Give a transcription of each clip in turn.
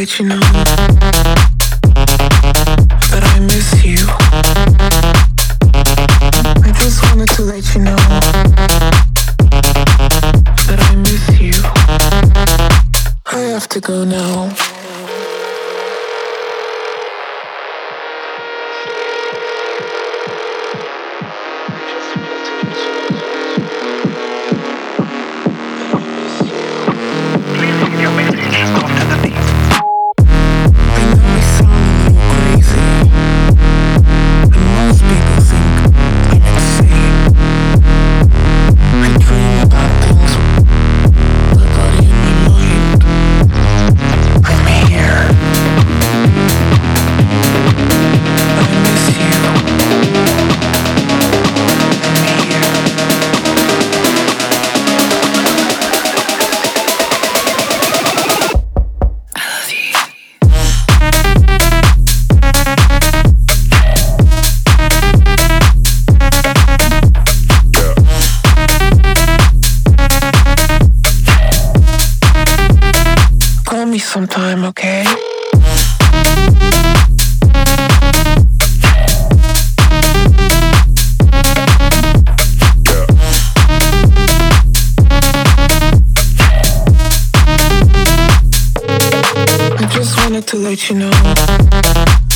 that you know that I miss you. I just wanted to let you know that I miss you. I have to go now. wanted to let you know.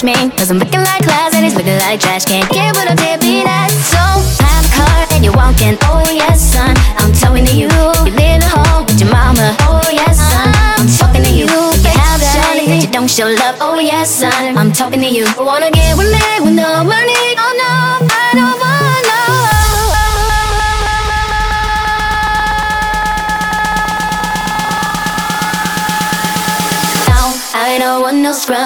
Cannot me. Cause I'm looking like class and he's looking like trash. Can't get what I did be that. So a car and you're walking. Oh yes, son. I'm talking to you. You live at home with your mama. Oh yes, son. I'm talking to you. You have shawty that you don't show love. Oh yes, son. I'm talking to you. I wanna get with me with no money.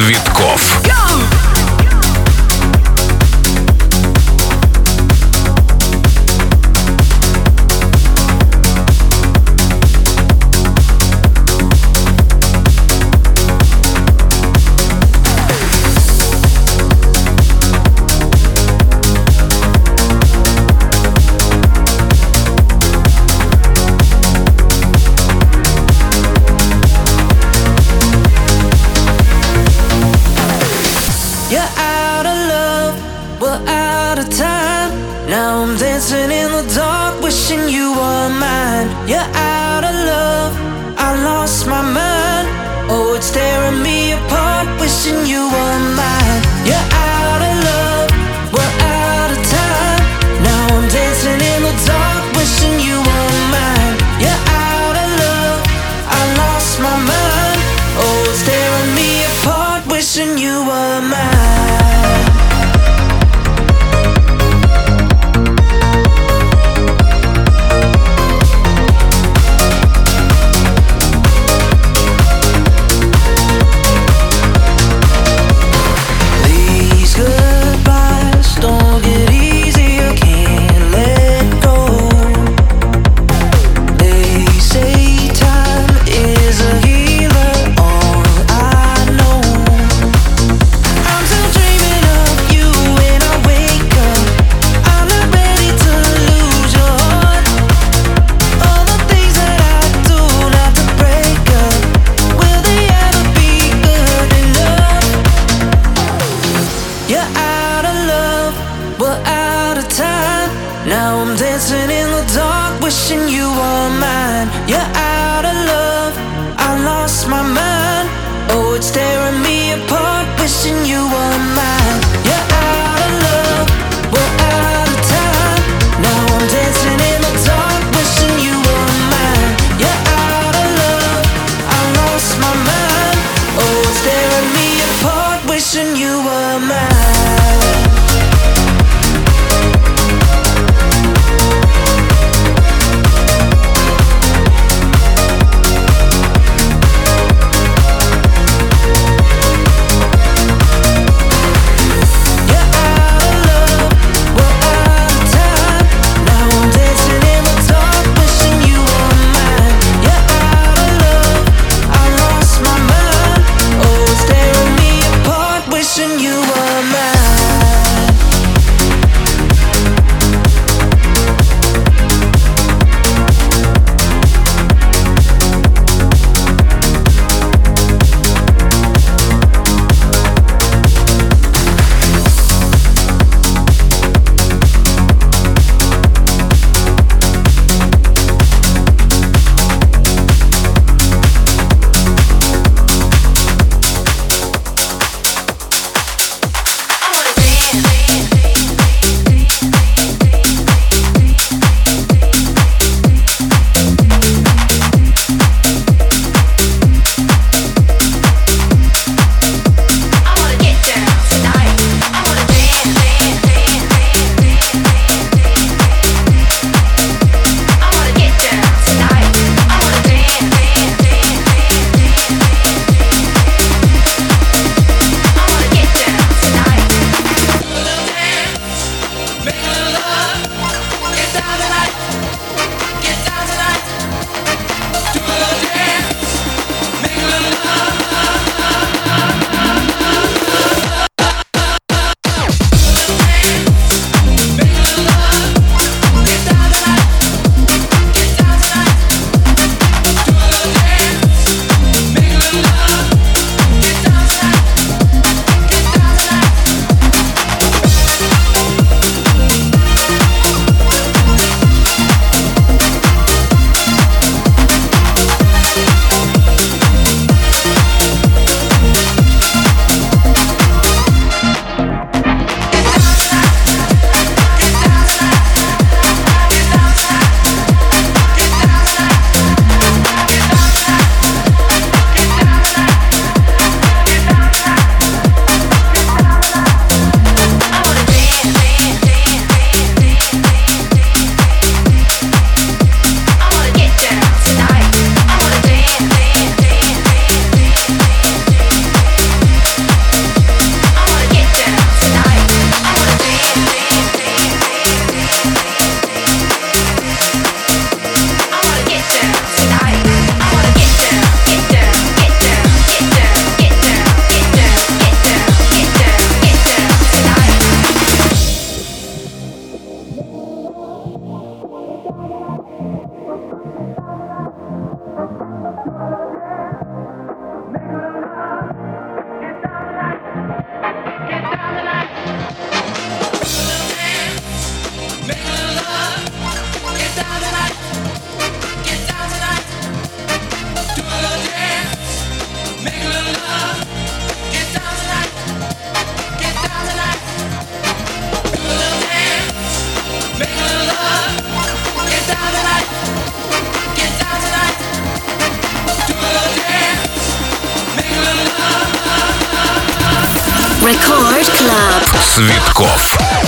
Свит. Record Club. Цветков.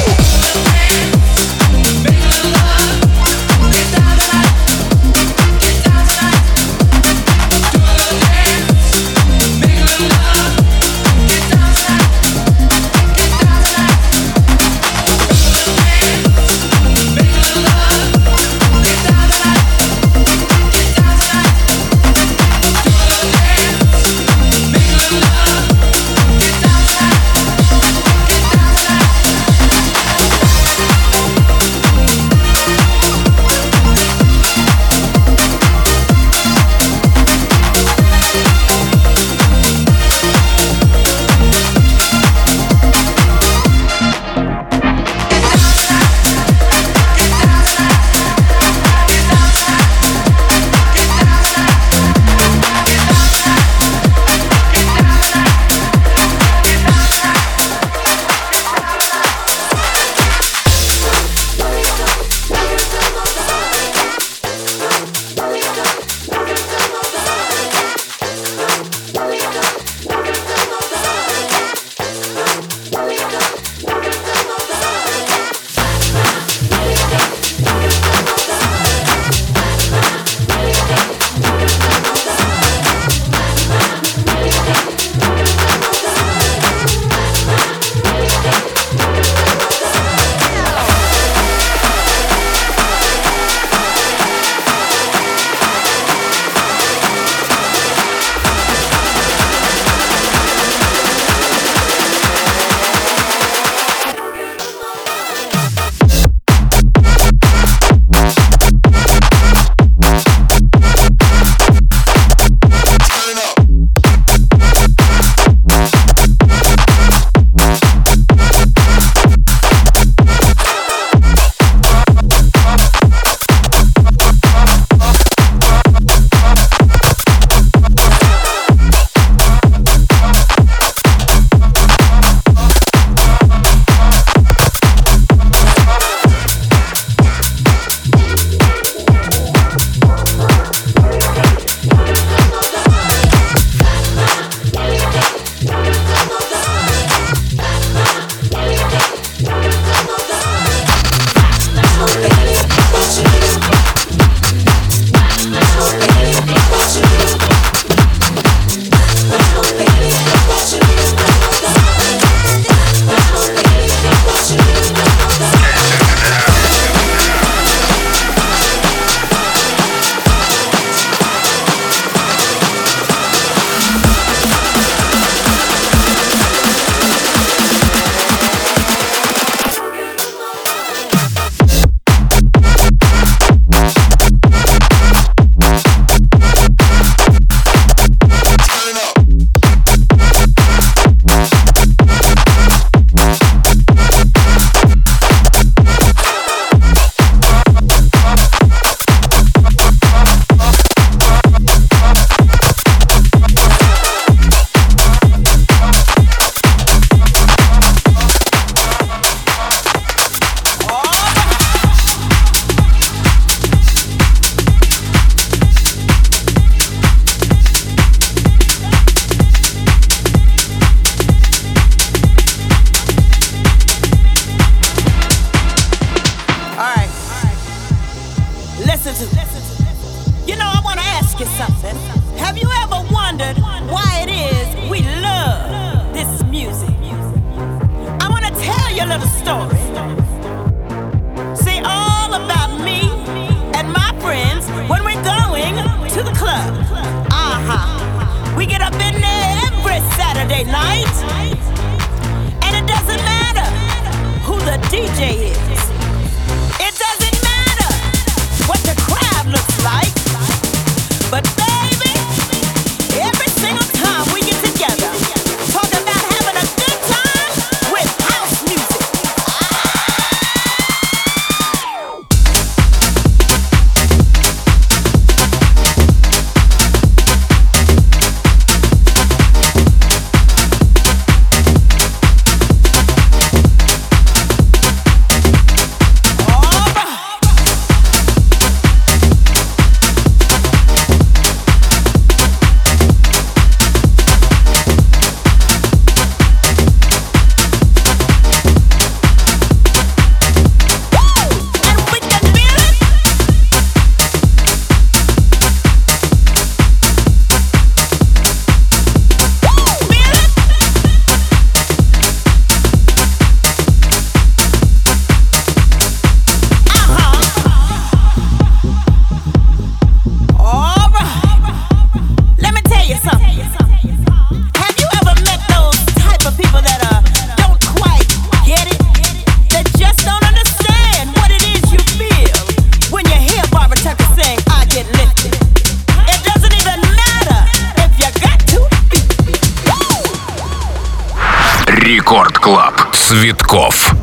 Рекорд Клаб. Цветков.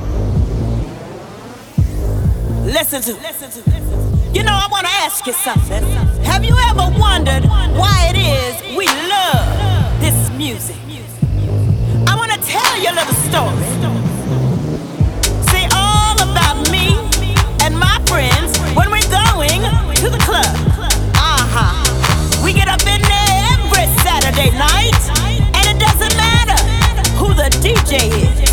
Listen to, listen to. You know, I want to ask you something. Have you ever wondered why it is we love this music? I want to tell you a little story. See, all about me and my friends when we're going to the club. Uh-huh. We get up in there every Saturday night, DJ.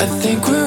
I think we're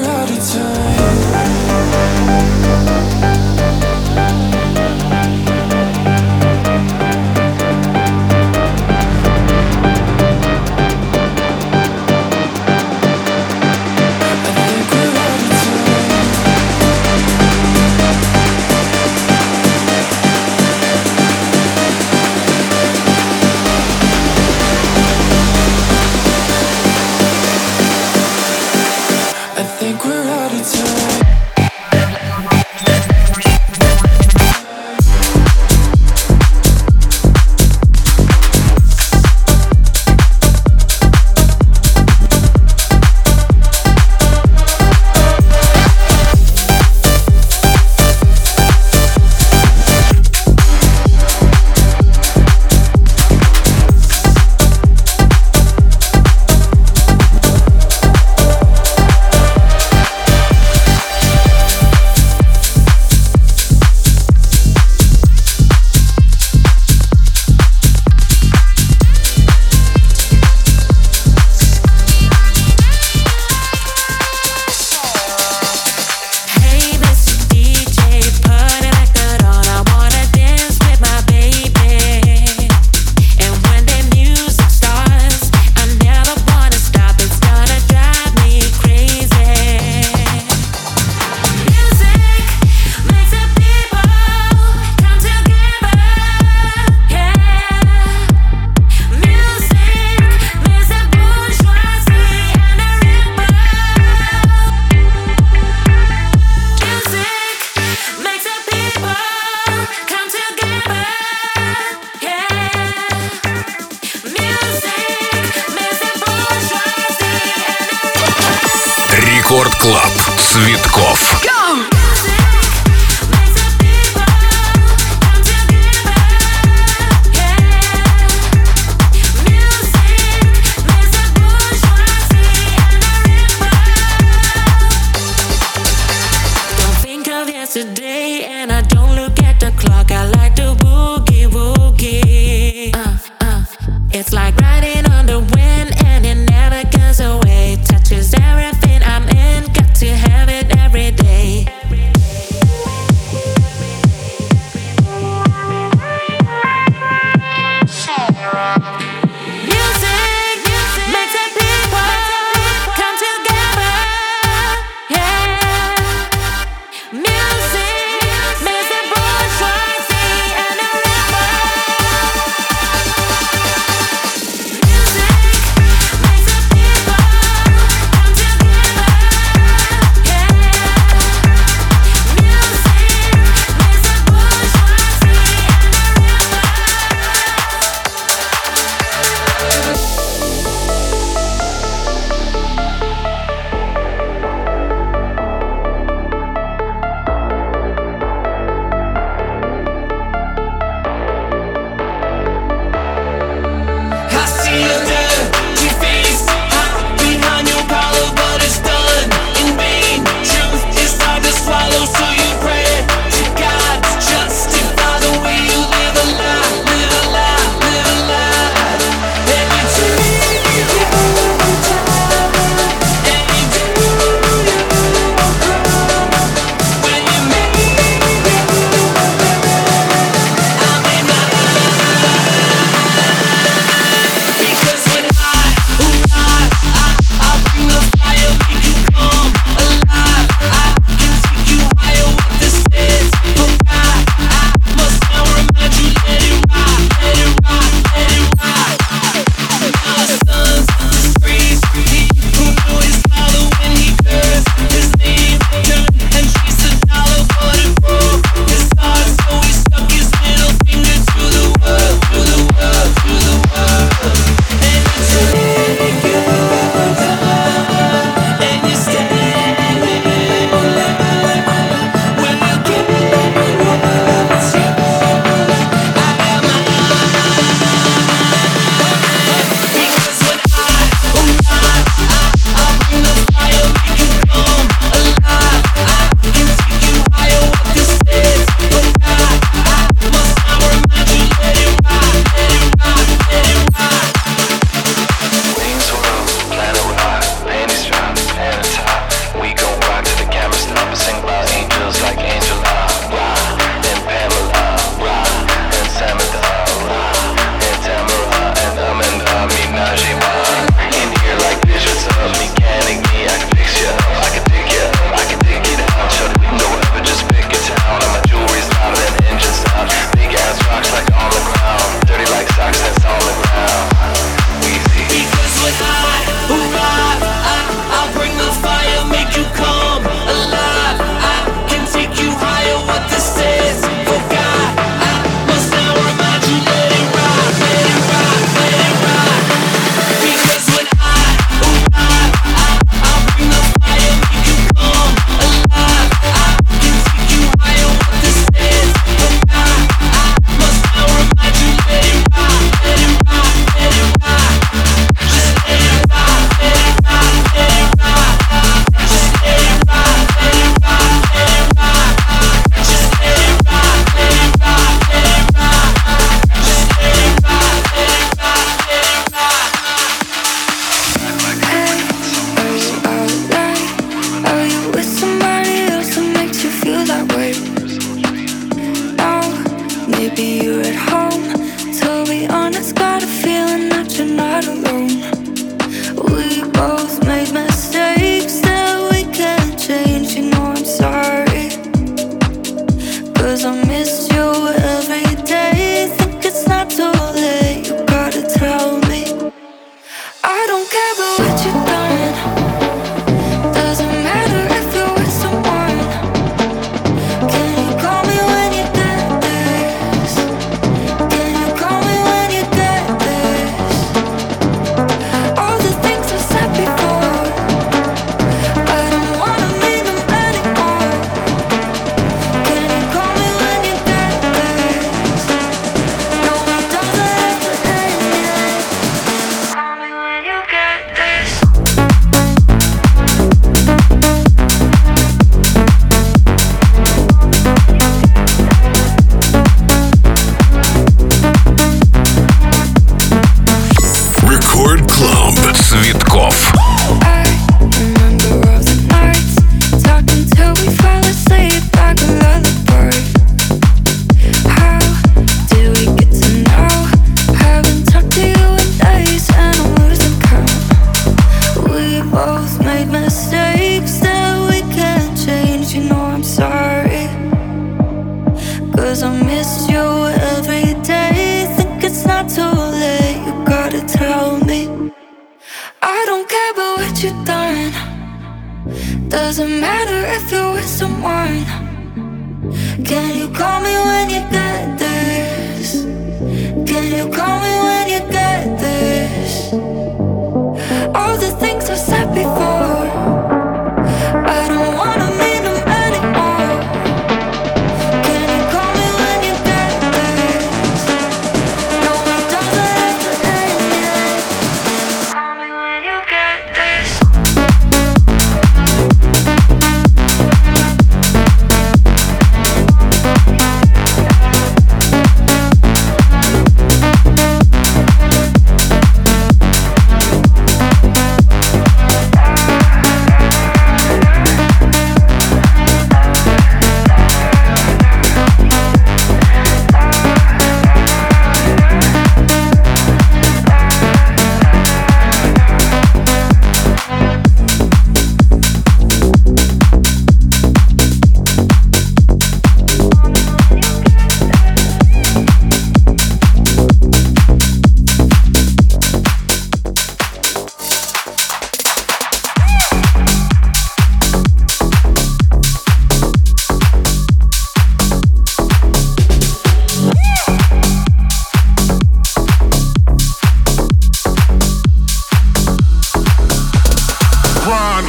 Клаб Цветков.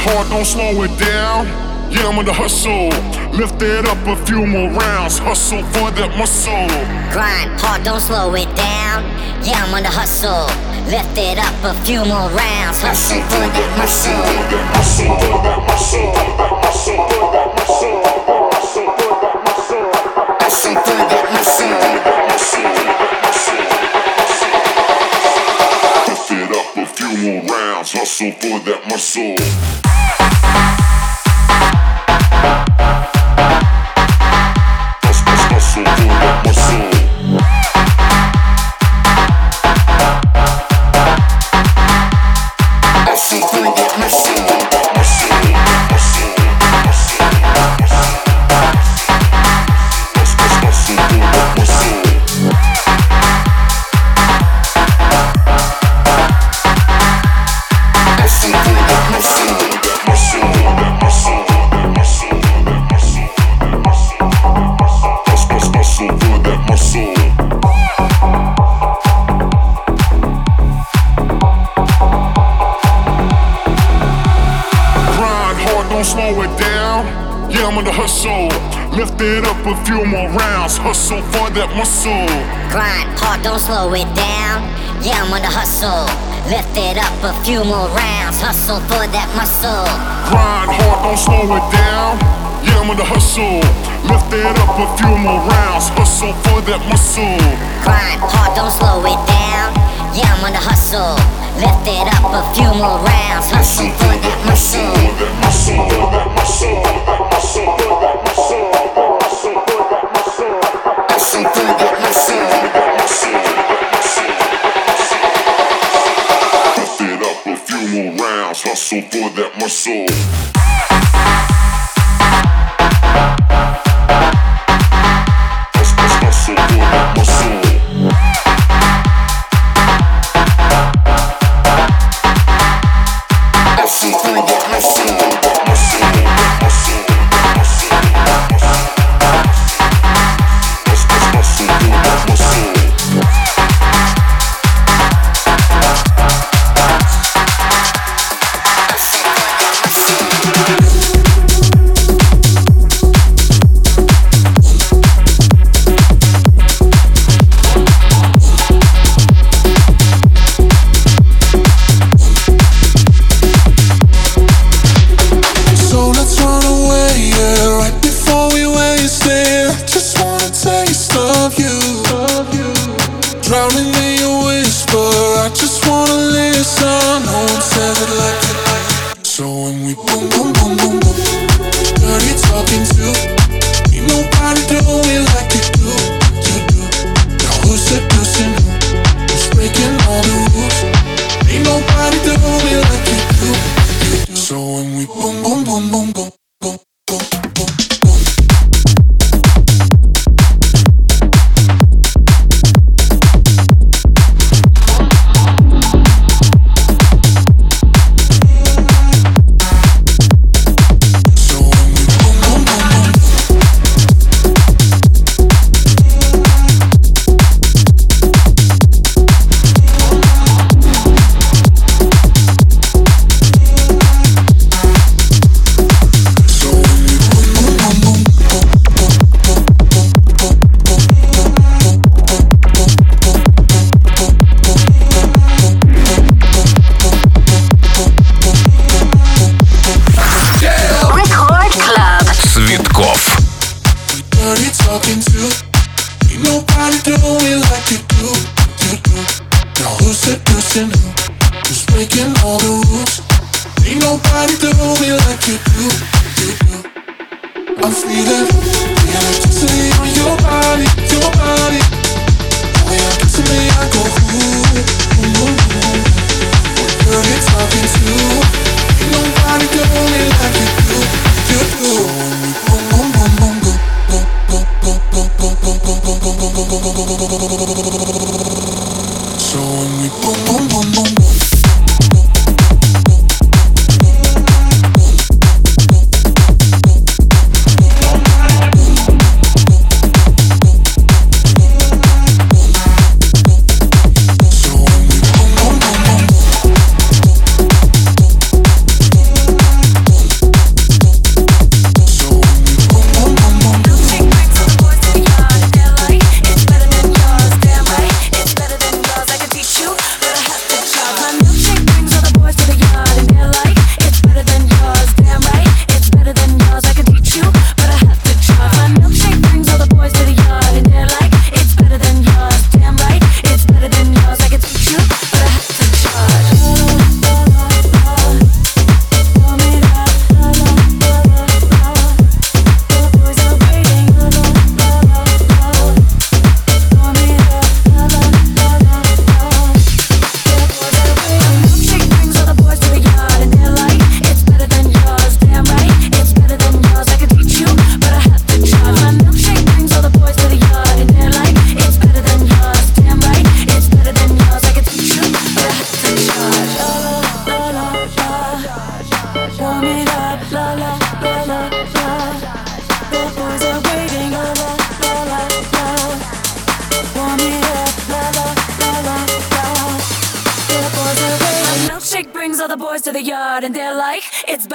Hard, don't slow it down. Yeah, I'm on the hustle. Lift it up a few more rounds. Hustle for that muscle. Grind hard, don't slow it down. Yeah, I'm on the hustle. Lift it up a few more rounds. Hustle for that muscle. Hustle for that muscle. Lift Hustle for that muscle. That muscle. Grind hard, don't slow it down. Yeah, I'm on the hustle. Lift it up a few more rounds. Hustle for that muscle. Grind hard, don't slow it down. Yeah, I'm on the hustle. Lift it up a few more rounds. Hustle for that muscle. Grind hard, don't slow it down. Yeah, I'm on the hustle. Lift it up a few more rounds. Hustle for that muscle. Hustle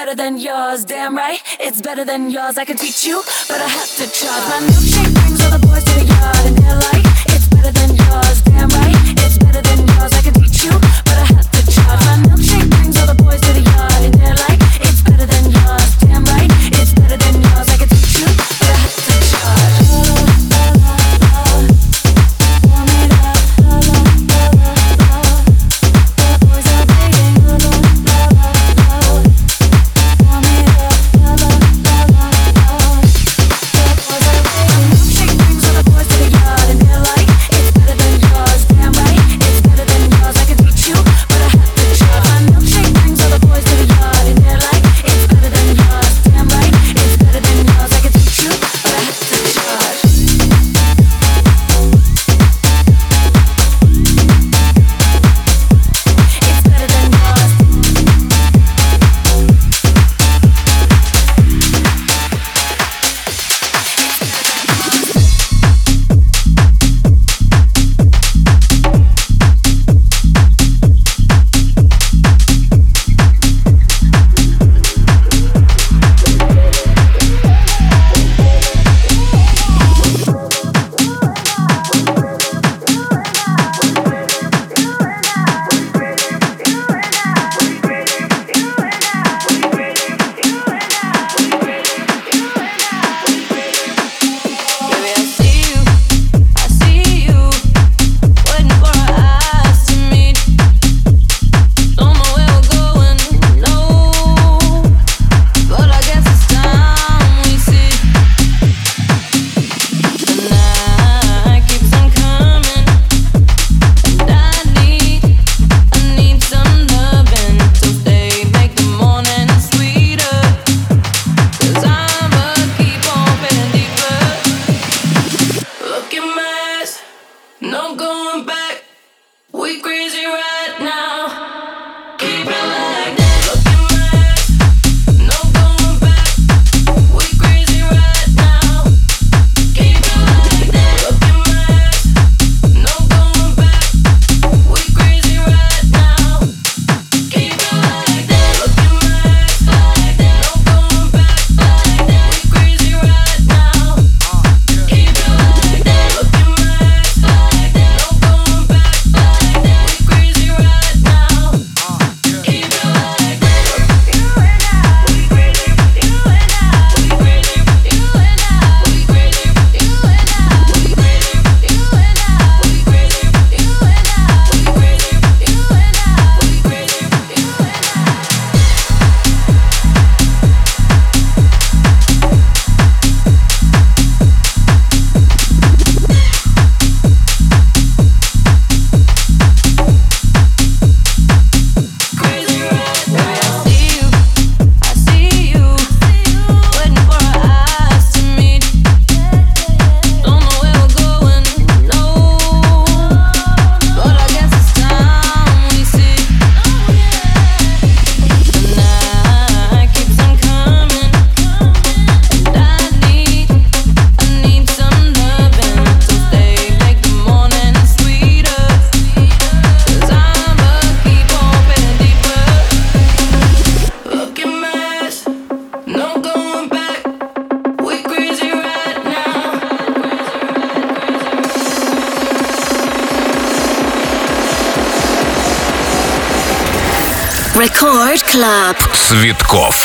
better than yours, damn right. It's better than yours. I can teach you, but I have to try. My milkshake brings all the boys to the yard, and they're like. Цветков.